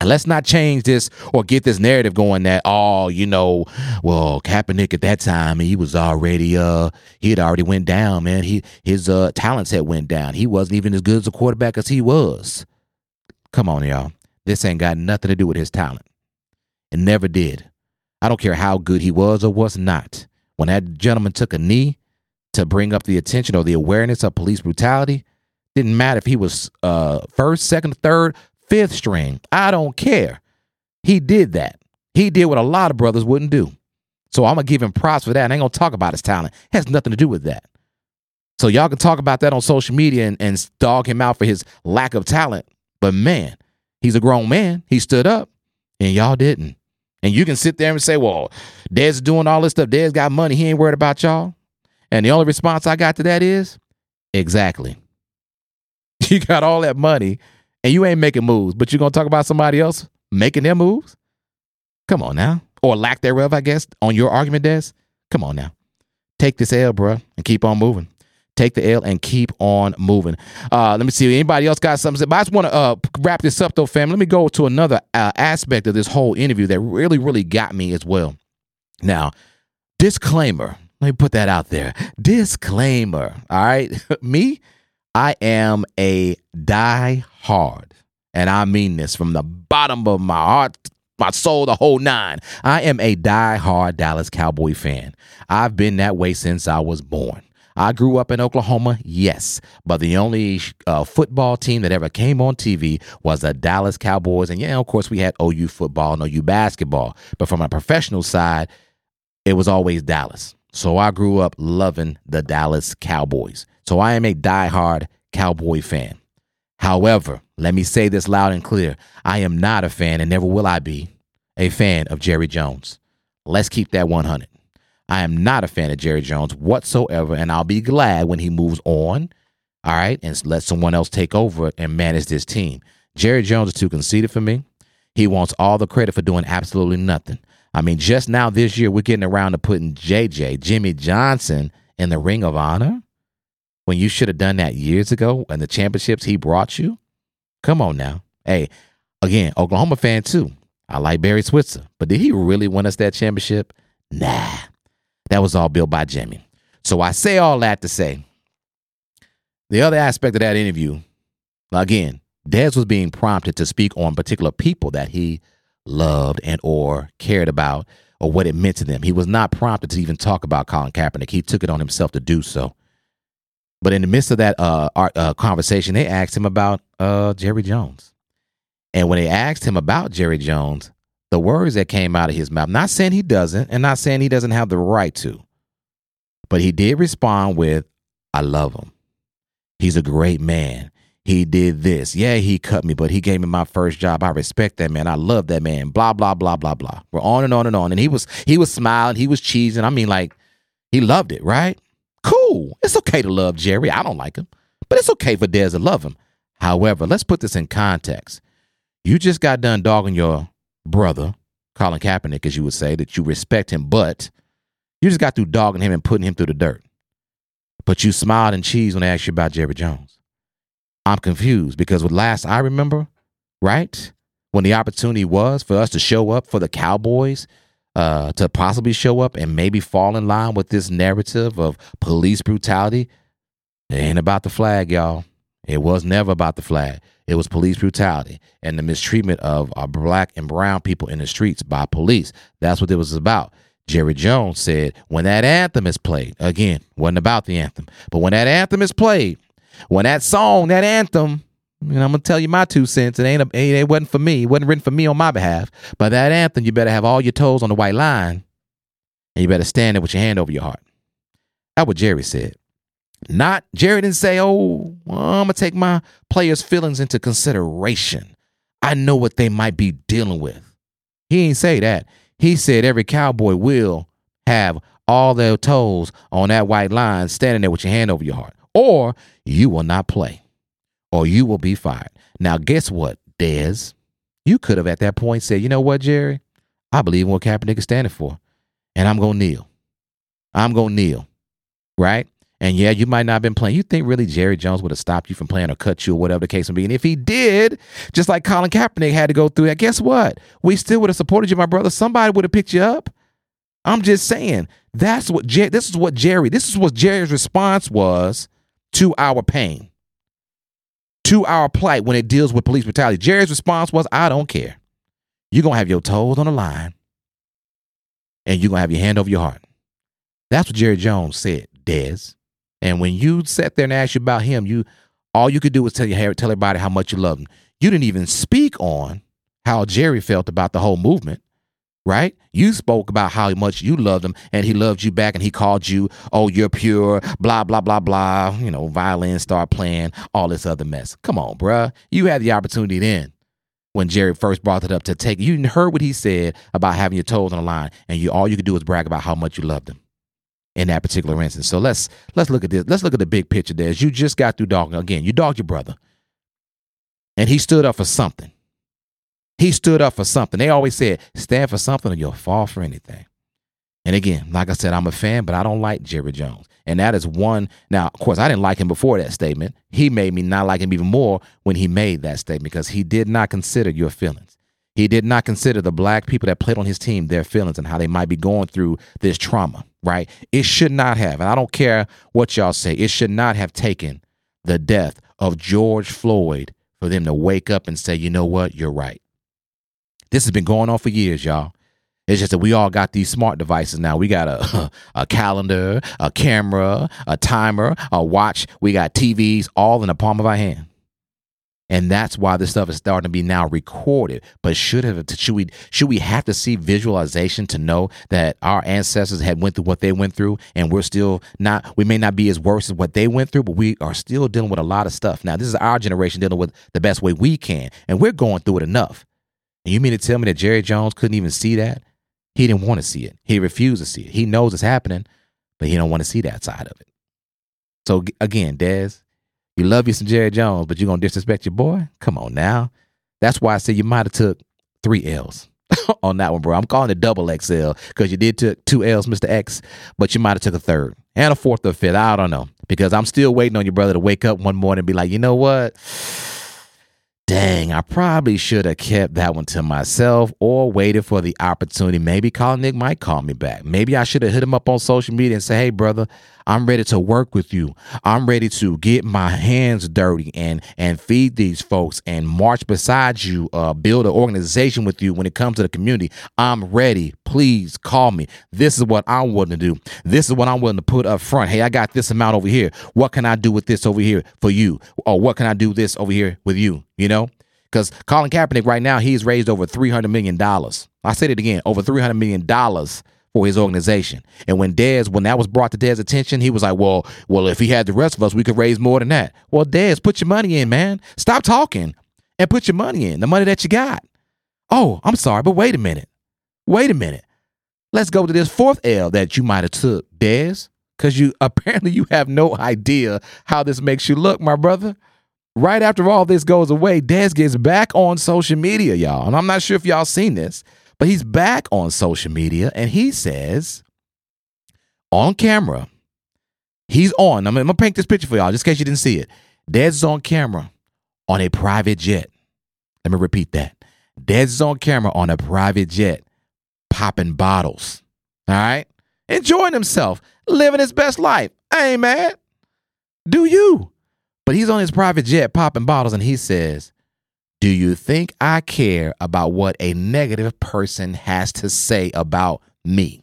And let's not change this or get this narrative going that oh, you know, well, Kaepernick at that time he was already uh he had already went down, man. He his uh talents had went down. He wasn't even as good as a quarterback as he was. Come on, y'all. This ain't got nothing to do with his talent. It never did. I don't care how good he was or was not. When that gentleman took a knee to bring up the attention or the awareness of police brutality, didn't matter if he was uh first, second, third, fifth string. I don't care. He did that. He did what a lot of brothers wouldn't do. So I'm gonna give him props for that. I ain't gonna talk about his talent. It has nothing to do with that. So y'all can talk about that on social media and, and dog him out for his lack of talent. But man, he's a grown man. He stood up, and y'all didn't. And you can sit there and say, "Well, Dez doing all this stuff. Dez got money. He ain't worried about y'all." And the only response I got to that is, "Exactly. <laughs> You got all that money, and you ain't making moves, but you're gonna talk about somebody else making their moves? Come on now, or lack thereof, I guess, on your argument, Dez. Come on now, take this L, bruh, and keep on moving. Take the L and keep on moving. Uh, let me see. Anybody else got something? to? But I just want to uh, wrap this up, though, fam. Let me go to another uh, aspect of this whole interview that really, really got me as well. Now, disclaimer. Let me put that out there. Disclaimer. All right. <laughs> me, I am a die hard, and I mean this from the bottom of my heart, my soul, the whole nine. I am a die hard Dallas Cowboy fan. I've been that way since I was born. I grew up in Oklahoma, yes, but the only uh, football team that ever came on TV was the Dallas Cowboys. And yeah, of course, we had OU football and OU basketball. But from a professional side, it was always Dallas. So I grew up loving the Dallas Cowboys. So I am a diehard Cowboy fan. However, let me say this loud and clear I am not a fan, and never will I be, a fan of Jerry Jones. Let's keep that 100. I am not a fan of Jerry Jones whatsoever, and I'll be glad when he moves on, all right, and let someone else take over and manage this team. Jerry Jones is too conceited for me. He wants all the credit for doing absolutely nothing. I mean, just now this year, we're getting around to putting JJ, Jimmy Johnson, in the Ring of Honor when you should have done that years ago and the championships he brought you. Come on now. Hey, again, Oklahoma fan too. I like Barry Switzer, but did he really win us that championship? Nah. That was all built by Jimmy. So I say all that to say the other aspect of that interview, again, Dez was being prompted to speak on particular people that he loved and or cared about or what it meant to them. He was not prompted to even talk about Colin Kaepernick. He took it on himself to do so. But in the midst of that uh, art, uh, conversation, they asked him about uh, Jerry Jones. And when they asked him about Jerry Jones, the words that came out of his mouth, not saying he doesn't, and not saying he doesn't have the right to, but he did respond with, I love him. He's a great man. He did this. Yeah, he cut me, but he gave me my first job. I respect that man. I love that man. Blah, blah, blah, blah, blah. We're on and on and on. And he was he was smiling, he was cheesing. I mean, like, he loved it, right? Cool. It's okay to love Jerry. I don't like him. But it's okay for Dez to love him. However, let's put this in context. You just got done dogging your brother, Colin Kaepernick, as you would say, that you respect him, but you just got through dogging him and putting him through the dirt. But you smiled and cheesed when they asked you about Jerry Jones. I'm confused because with last I remember, right? When the opportunity was for us to show up for the Cowboys, uh, to possibly show up and maybe fall in line with this narrative of police brutality, it ain't about the flag, y'all. It was never about the flag. It was police brutality and the mistreatment of our black and brown people in the streets by police. That's what it was about. Jerry Jones said, when that anthem is played, again, wasn't about the anthem, but when that anthem is played, when that song, that anthem, and I'm gonna tell you my two cents. It ain't a, it, wasn't for me. It wasn't written for me on my behalf. But that anthem, you better have all your toes on the white line, and you better stand there with your hand over your heart. That's what Jerry said. Not Jerry didn't say, "Oh, I'm gonna take my players' feelings into consideration. I know what they might be dealing with." He ain't say that. He said every cowboy will have all their toes on that white line, standing there with your hand over your heart, or you will not play, or you will be fired. Now, guess what, Dez? You could have at that point said, "You know what, Jerry? I believe in what Kaepernick is standing for, and I'm gonna kneel. I'm gonna kneel, right?" And yeah, you might not have been playing. You think really Jerry Jones would have stopped you from playing or cut you or whatever the case may be? And if he did, just like Colin Kaepernick had to go through that, guess what? We still would have supported you, my brother. Somebody would have picked you up. I'm just saying. That's what Jer- this is what Jerry, this is what Jerry's response was to our pain, to our plight when it deals with police brutality. Jerry's response was, I don't care. You're gonna have your toes on the line and you're gonna have your hand over your heart. That's what Jerry Jones said, Dez. And when you sat there and asked you about him, you all you could do was tell you tell everybody how much you love him. You didn't even speak on how Jerry felt about the whole movement, right? You spoke about how much you loved him and he loved you back and he called you, oh, you're pure, blah, blah, blah, blah. You know, violin start playing, all this other mess. Come on, bruh. You had the opportunity then when Jerry first brought it up to take you heard what he said about having your toes on the line, and you all you could do was brag about how much you loved him in that particular instance. So let's let's look at this. Let's look at the big picture there. As you just got through dogging again, you dogged your brother. And he stood up for something. He stood up for something. They always said, stand for something or you'll fall for anything. And again, like I said, I'm a fan, but I don't like Jerry Jones. And that is one. Now, of course, I didn't like him before that statement. He made me not like him even more when he made that statement because he did not consider your feelings. He did not consider the black people that played on his team, their feelings, and how they might be going through this trauma, right? It should not have, and I don't care what y'all say, it should not have taken the death of George Floyd for them to wake up and say, you know what, you're right. This has been going on for years, y'all. It's just that we all got these smart devices now. We got a <laughs> a calendar, a camera, a timer, a watch. We got TVs all in the palm of our hand. And that's why this stuff is starting to be now recorded. But should have should we should we have to see visualization to know that our ancestors had went through what they went through and we're still not we may not be as worse as what they went through, but we are still dealing with a lot of stuff. Now, this is our generation dealing with the best way we can, and we're going through it enough. You mean to tell me that Jerry Jones couldn't even see that? He didn't want to see it. He refused to see it. He knows it's happening, but he don't want to see that side of it. So again, Dez, you love you some Jerry Jones, but you're gonna disrespect your boy? Come on now. That's why I say you might have took three L's <laughs> on that one, bro. I'm calling it double XL because you did took two L's, Mr. X, but you might have took a third and a fourth or fifth. I don't know because I'm still waiting on your brother to wake up one morning and be like, you know what? Dang, I probably should have kept that one to myself or waited for the opportunity. Maybe Colin Nick might call me back. Maybe I should have hit him up on social media and say, hey, brother, I'm ready to work with you. I'm ready to get my hands dirty and and feed these folks and march beside you, uh, build an organization with you when it comes to the community. I'm ready. Please call me. This is what I'm willing to do. This is what I'm willing to put up front. Hey, I got this amount over here. What can I do with this over here for you? Or what can I do this over here with you? You know? Because Colin Kaepernick right now, he's raised over $300 million. I said it again, over $300 million for his organization. And when Dez, when that was brought to Dez's attention, he was like, well, well, if he had the rest of us, we could raise more than that. Well, Dez, put your money in, man. Stop talking and put your money in, the money that you got. Oh, I'm sorry, but wait a minute. Wait a minute. Let's go to this fourth L that you might have took, Dez, because you <laughs> apparently you have no idea how this makes you look, my brother. Right after all this goes away, Dez gets back on social media, y'all. And I'm not sure if y'all seen this, But he's back on social media and he says on camera, he's on. I'm, I'm gonna paint this picture for y'all just in case you didn't see it. Dez is on camera on a private jet. Let me repeat that. Dez is on camera on a private jet, popping bottles. All right? Enjoying himself, living his best life. Hey, man. Do you? But he's on his private jet popping bottles and he says, Do you think I care about what a negative person has to say about me?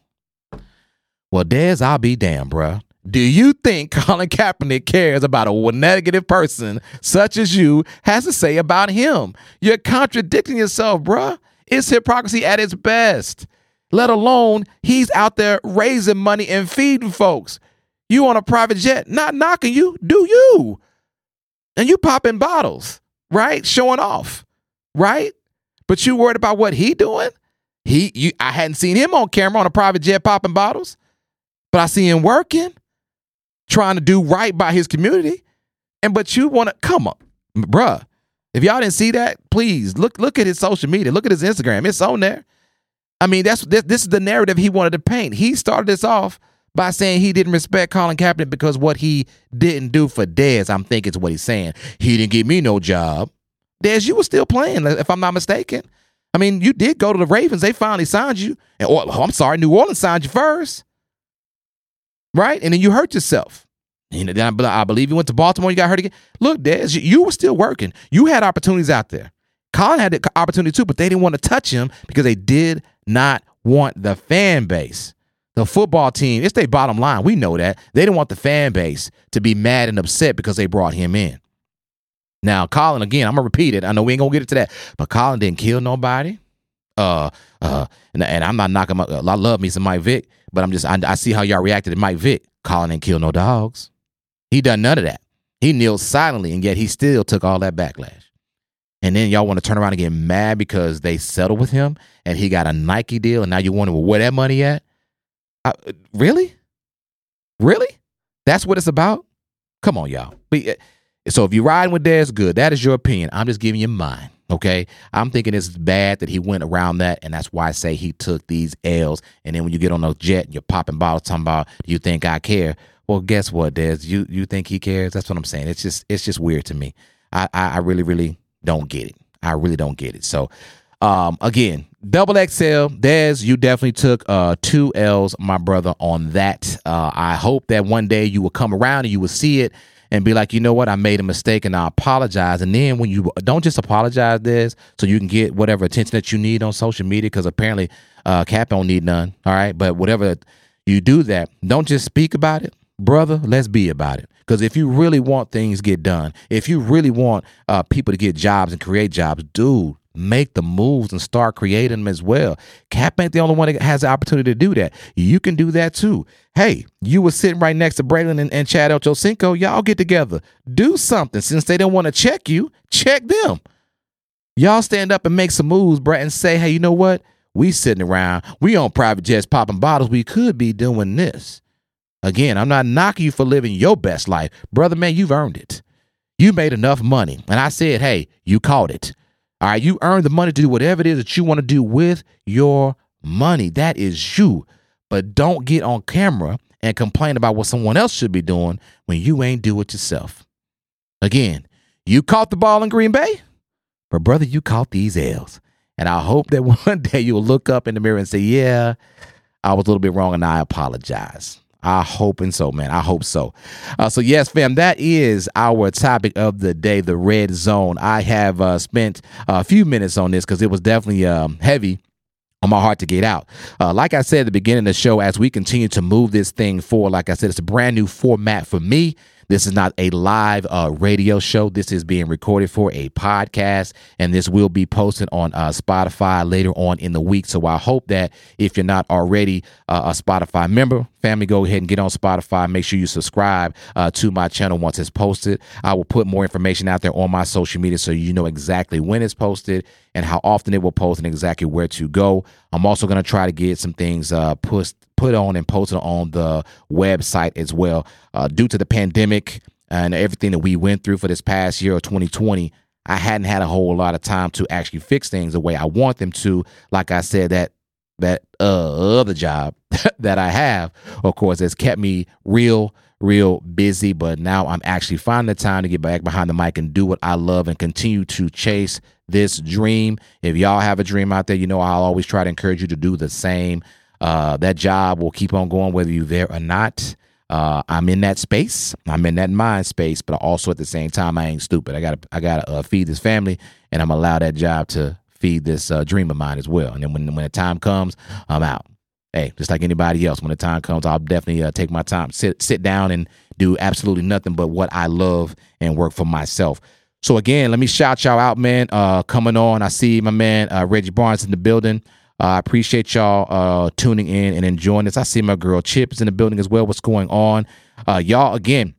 Well, Dez, I'll be damned, bruh. Do you think <laughs> Colin Kaepernick cares about a negative person such as you has to say about him? You're contradicting yourself, bruh. It's hypocrisy at its best. Let alone he's out there raising money and feeding folks. You on a private jet, not knocking you, do you? And you popping bottles, right? Showing off, right? But you worried about what he doing? He, you, I hadn't seen him on camera on a private jet popping bottles, but I see him working, trying to do right by his community. And but you want to come up, bruh. If y'all didn't see that, please look look at his social media, look at his Instagram. It's on there. I mean, that's this, this is the narrative he wanted to paint. He started this off by saying he didn't respect Colin Kaepernick because what he didn't do for Dez. I'm thinking is what he's saying. He didn't give me no job. Dez, you were still playing, uh, if I'm not mistaken. I mean, you did go to the Ravens. They finally signed you. And oh, I'm sorry, New Orleans signed you first, right? And then you hurt yourself. You know, then I, believe you went to Baltimore. You got hurt again. Look, Dez, you were still working. You had opportunities out there. Colin had the opportunity too, but they didn't want to touch him because they did not want the fan base. The football team, it's their bottom line. We know that. They didn't want the fan base to be mad and upset because they brought him in. Now, Colin, again, I'm gonna repeat it. I know we ain't gonna get into that, but Colin didn't kill nobody. Uh, uh, and, and I'm not knocking. My, I love me some Mike Vick, but I'm just I, I see how y'all reacted to Mike Vick. Colin didn't kill no dogs. He done none of that. He kneeled silently, and yet he still took all that backlash. And then y'all want to turn around and get mad because they settled with him and he got a Nike deal, and now you wonder where that money at? Uh, really? Really? That's what it's about? Come on, y'all. Uh, so if you're riding with Dez, good. That is your opinion. I'm just giving you mine. Okay. I'm thinking it's bad that he went around that, and that's why I say he took these L's. And then when you get on a jet and you're popping bottles, talking about, you think I care? Well, guess what, Dez? You you think he cares? That's what I'm saying. It's just it's just weird to me. I I, I really really don't get it. I really don't get it. So um again, double XL, Dez, you definitely took uh two L's, my brother, on that. Uh I hope that one day you will come around and you will see it and be like, you know what, I made a mistake and I apologize. And then when you don't just apologize this so you can get whatever attention that you need on social media, because apparently uh Cap don't need none. All right. But whatever you do that, don't just speak about it. Brother, let's be about it. Because if you really want things get done, if you really want uh, people to get jobs and create jobs, dude, make the moves and start creating them as well. Cap ain't the only one that has the opportunity to do that. You can do that too. Hey, you were sitting right next to Braylon and, and Chad Ochocinco. Y'all get together. Do something. Since they don't want to check you, check them. Y'all stand up and make some moves, Brett, and say, hey, you know what? We sitting around, we on private jets popping bottles. We could be doing this. Again, I'm not knocking you for living your best life. Brother, man, you've earned it. You made enough money. And I said, hey, you caught it. All right, you earned the money to do whatever it is that you want to do with your money. That is you. But don't get on camera and complain about what someone else should be doing when you ain't do it yourself. Again, you caught the ball in Green Bay, but brother, you caught these L's. And I hope that <laughs> one day you'll look up in the mirror and say, yeah, I was a little bit wrong and I apologize. I hope and so, man. I hope so. Uh, so yes, fam, that is our topic of the day, the red zone. I have uh, spent a few minutes on this because it was definitely um, heavy on my heart to get out. Uh, like I said at the beginning of the show, as we continue to move this thing forward, like I said, it's a brand new format for me. This is not a live uh, radio show. This is being recorded for a podcast, and this will be posted on uh, Spotify later on in the week. So I hope that if you're not already uh, a Spotify member, family, go ahead and get on Spotify. Make sure you subscribe uh, to my channel once it's posted. I will put more information out there on my social media so you know exactly when it's posted and how often it will post and exactly where to go. I'm also going to try to get some things uh, put put on and posted on the website as well. Uh, due to the pandemic and everything that we went through for this past year of 2020, I hadn't had a whole lot of time to actually fix things the way I want them to. Like I said, that that uh, other job <laughs> that I have, of course, has kept me real, real busy. But now I'm actually finding the time to get back behind the mic and do what I love and continue to chase this dream. If y'all have a dream out there, you know I'll always try to encourage you to do the same. Uh, that job will keep on going whether you're there or not. Uh, I'm in that space. I'm in that mind space, but also at the same time, I ain't stupid. I gotta, I gotta uh, feed this family, and I'm allow that job to feed this uh, dream of mine as well. And then when when the time comes, I'm out. Hey, just like anybody else, when the time comes, I'll definitely uh, take my time, sit sit down, and do absolutely nothing but what I love and work for myself. So again, let me shout y'all out, man. Uh, coming on, I see my man uh, Reggie Barnes in the building. Uh, I appreciate y'all uh, tuning in and enjoying this. I see my girl Chip is in the building as well. What's going on, y'all? Again,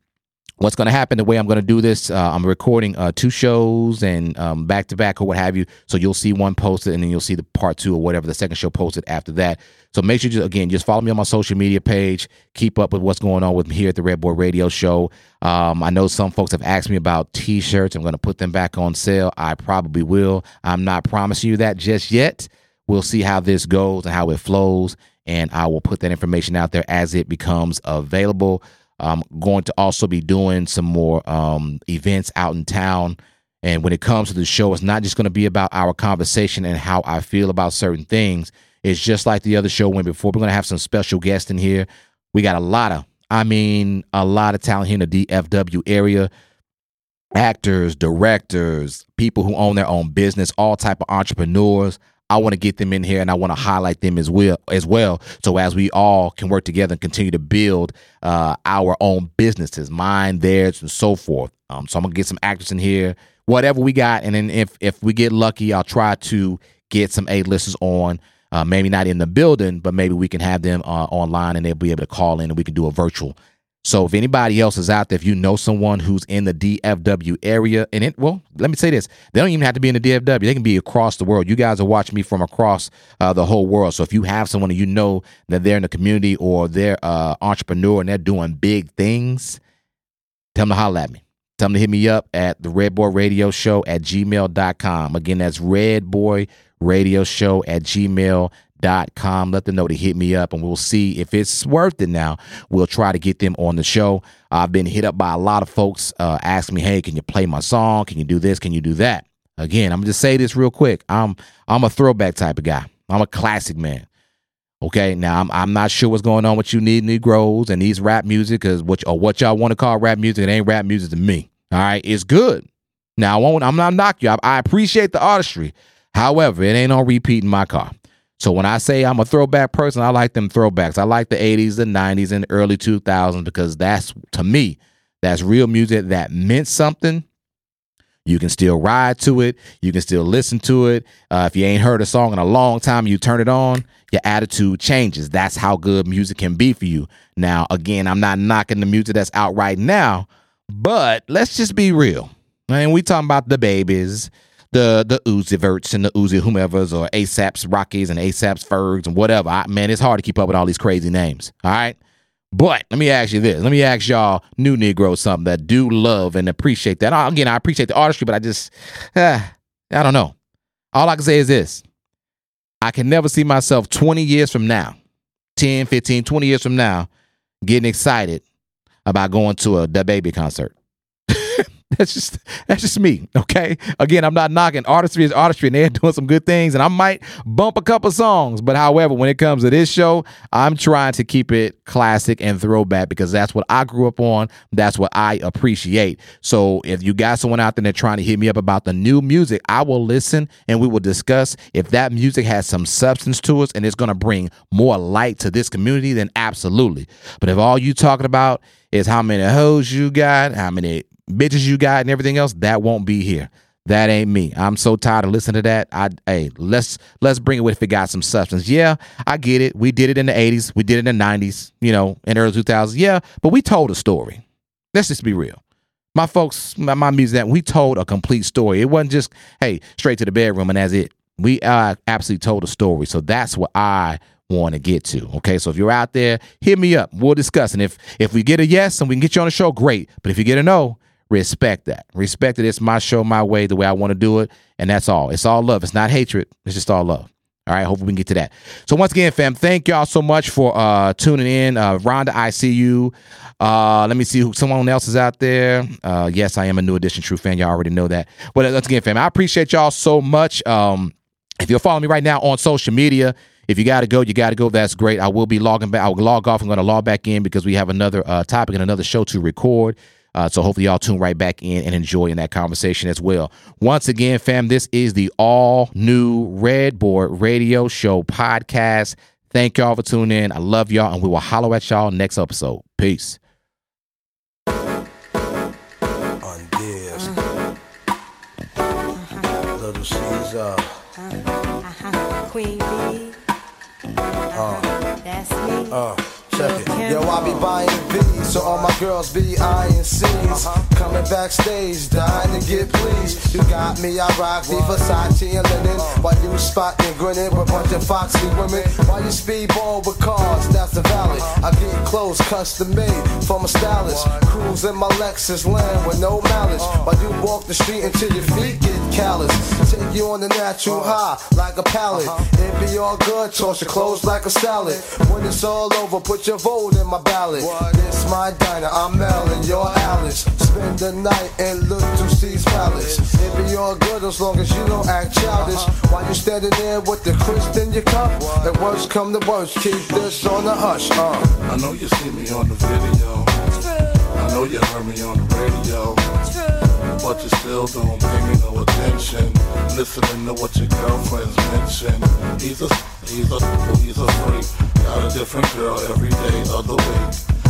what's going to happen the way i'm going to do this uh, i'm recording uh, two shows and back to back or what have you. So you'll see one posted and then you'll see the part two or whatever the second show posted after that. So make sure you again just follow me on my social media page. Keep up with what's going on with me here at the Redboi Raydio Show. Um, i know some folks have asked me about t-shirts. I'm going to put them back on sale. I probably will. I'm not promising you that just yet. We'll see how this goes and how it flows and i will put that information out there as it becomes available I'm going to also be doing some more um, events out in town. And when it comes to the show, it's not just going to be about our conversation and how I feel about certain things. It's just like the other show went before. We're going to have some special guests in here. We got a lot of, I mean, a lot of talent here in the DFW area. Actors, directors, people who own their own business, all type of entrepreneurs. I want to get them in here and I want to highlight them as well as well. So as we all can work together and continue to build uh, our own businesses, mine, theirs, and so forth. Um, so I'm gonna get some actors in here, whatever we got, and then if if we get lucky, I'll try to get some A-listers on. Uh, maybe not in the building, but maybe we can have them uh, online and they'll be able to call in and we can do a virtual. So if anybody else is out there, if you know someone who's in the DFW area, and it well, let me say this: they don't even have to be in the DFW; they can be across the world. You guys are watching me from across uh, the whole world. So if you have someone you know that they're in the community or they're uh, entrepreneur and they're doing big things, tell them to holler at me. Tell them to hit me up at the Redboi Raydio Show at gmail.com. Again, that's Red Boy Radio Show at gmail.com. Let them know to hit me up and we'll see if it's worth it now. We'll try to get them on the show. I've been hit up by a lot of folks uh, asking me, hey, can you play my song? Can you do this? Can you do that? Again, I'm gonna just say this real quick. I'm I'm a throwback type of guy. I'm a classic man. Okay, now I'm I'm not sure what's going on with you need Negroes and these rap music because what or what y'all want to call rap music, it ain't rap music to me. All right, it's good. Now I won't. I'm not knocking you. I, I appreciate the artistry. However, it ain't on repeat in my car. So when I say I'm a throwback person, I like them throwbacks. I like the 80s, the 90s, and early 2000s because that's to me that's real music that meant something. You can still ride to it. You can still listen to it. Uh, if you ain't heard a song in a long time, you turn it on, your attitude changes. That's how good music can be for you. Now, again, I'm not knocking the music that's out right now, but let's just be real. I mean, we talking about the babies, the the Uzi Verts and the Uzi whomever's or ASAP's Rockies and ASAP's Fergs and whatever. I, man, it's hard to keep up with all these crazy names. All right. But let me ask you this. Let me ask y'all new Negroes something that do love and appreciate that. Again, I appreciate the artistry, but I just, uh, I don't know. All I can say is this. I can never see myself 20 years from now, 10, 15, 20 years from now, getting excited about going to a DaBaby concert. <laughs> that's just that's just me. Okay. Again, I'm not knocking artistry is artistry, and they're <laughs> doing some good things, and I might bump a couple songs. But however, when it comes to this show, I'm trying to keep it classic and throwback because that's what I grew up on. That's what I appreciate. So if you got someone out there that's trying to hit me up about the new music, I will listen and we will discuss if that music has some substance to us and it's gonna bring more light to this community, then absolutely. But if all you talking about is how many hoes you got, how many bitches you got and everything else, that won't be here. That ain't me. I'm so tired of listening to that. I hey, let's let's bring it with if it got some substance. Yeah, I get it. We did it in the 80s. We did it in the 90s, you know, in early 2000s. Yeah, but we told a story. Let's just be real. My folks, my, my music, we told a complete story. It wasn't just, hey, straight to the bedroom and that's it. We uh, absolutely told a story. So that's what I want to get to. Okay, so if you're out there, hit me up. We'll discuss. And if if we get a yes and we can get you on the show, great. But if you get a no, respect that. Respect that it's my show, my way, the way I want to do it, and that's all. It's all love. It's not hatred. It's just all love. All right, hopefully we can get to that. So once again, fam, thank y'all so much for uh tuning in. Uh Rhonda, I see you. Uh let me see who someone else is out there. Uh yes, I am a new edition true fan. Y'all already know that. But uh, once again, fam, I appreciate y'all so much. Um if you're following me right now on social media, if you got to go, you got to go. That's great. I will be logging back. I'll log off. I'm going to log back in because we have another uh, topic and another show to record. Uh, so hopefully y'all tune right back in and enjoy in that conversation as well. Once again, fam, this is the all new Redboi Raydio Show podcast. Thank y'all for tuning in. I love y'all, and we will holler at y'all next episode. Peace. on this. Little Caesar. Queen Bee. That's me. Uh, check it. Yo, I be buying V's, so all my girls be eyeing C's. Coming backstage, dying to get pleased. You got me, I rock the Versace and linen. While you spotting, grinning with a bunch of foxy women. While you speedball with cars, that's the valley. I get clothes custom made from a stylist. Cruise in my Lexus land with no malice. While you walk the street until your feet get callous. Take you on the natural high like a pallet. It be all good, toss your clothes like a salad. When it's all over, put your vote in my ballot. This my diner, I'm Mel and you're Alice. Spend the night in Little C's Palace. It be all good as long as you don't act childish. While you standing there with the crisp in your cup. And worst come to worst, keep this on the hush. Uh. I know you see me on the video. I know you heard me on the radio. But you still don't pay me no attention. Listening to what your girlfriends mention. He's a, he's a, he's a freak. Got a different girl every day of the week.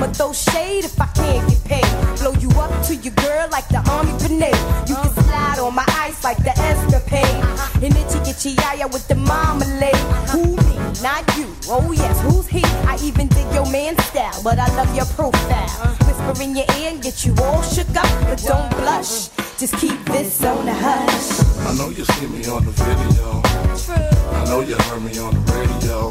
I'ma throw shade if I can't get paid. Blow you up to your girl like the army grenade. You can slide on my ice like the escapade. And itchy itchy yaya with the marmalade. Who me? Not you. Oh yes, who's he? I even dig your man style, but I love your profile. Whisper in your ear and get you all shook up, but don't blush. Just keep this on the hush. I know you see me on the video. I know you heard me on the radio.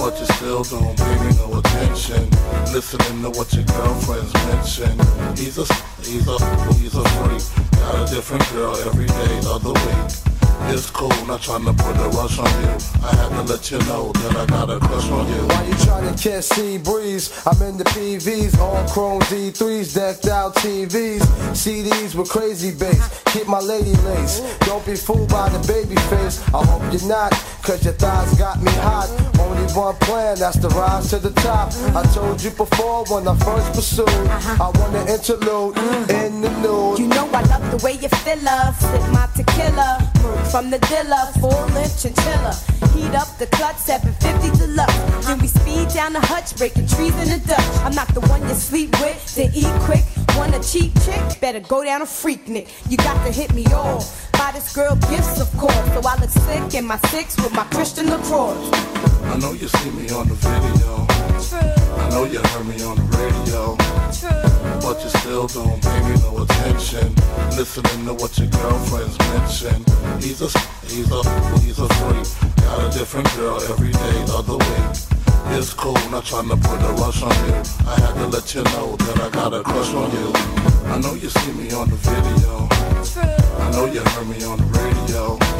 But you still don't pay me no attention. Listening to what your girlfriends mention. He's a, he's a, he's a freak. Got a different girl every day of the week. It's cool, not trying to put a rush on you. I had to let you know that I got a crush on you. Why you trying to catch sea breeze, I'm in the PVs, all chrome D3s, decked out TVs, CDs with crazy bass. Keep my lady lace. Don't be fooled by the baby face. I hope you're not, cause your thighs got me hot. Only one plan, that's the rise to the top. I told you before when I first pursued, I want to interlude in the nude. You know I love the way you feel her. Sip my tequila. From the dealer. Full inch chinchilla. Heat up the clutch. 750 deluxe. Then we speed down the hutch. Breaking trees in the Dutch. I'm not the one you sleep with. Then eat quick. Want a cheap chick? Better go down a Freaknik. You got to hit me off. Buy this girl gifts, of course. So I look sick in my six with my Christian LaCroix. I know you see me on the video. I know you heard me on the radio. But you still don't pay me no attention. Listening to what your girlfriends mention. He's a, he's a, he's a freak. Got a different girl every day of the week. It's cool, not trying to put a rush on you. I had to let you know that I got a crush on you. I know you see me on the video. I know you heard me on the radio.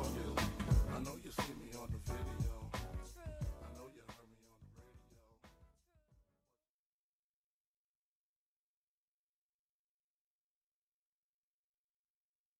you.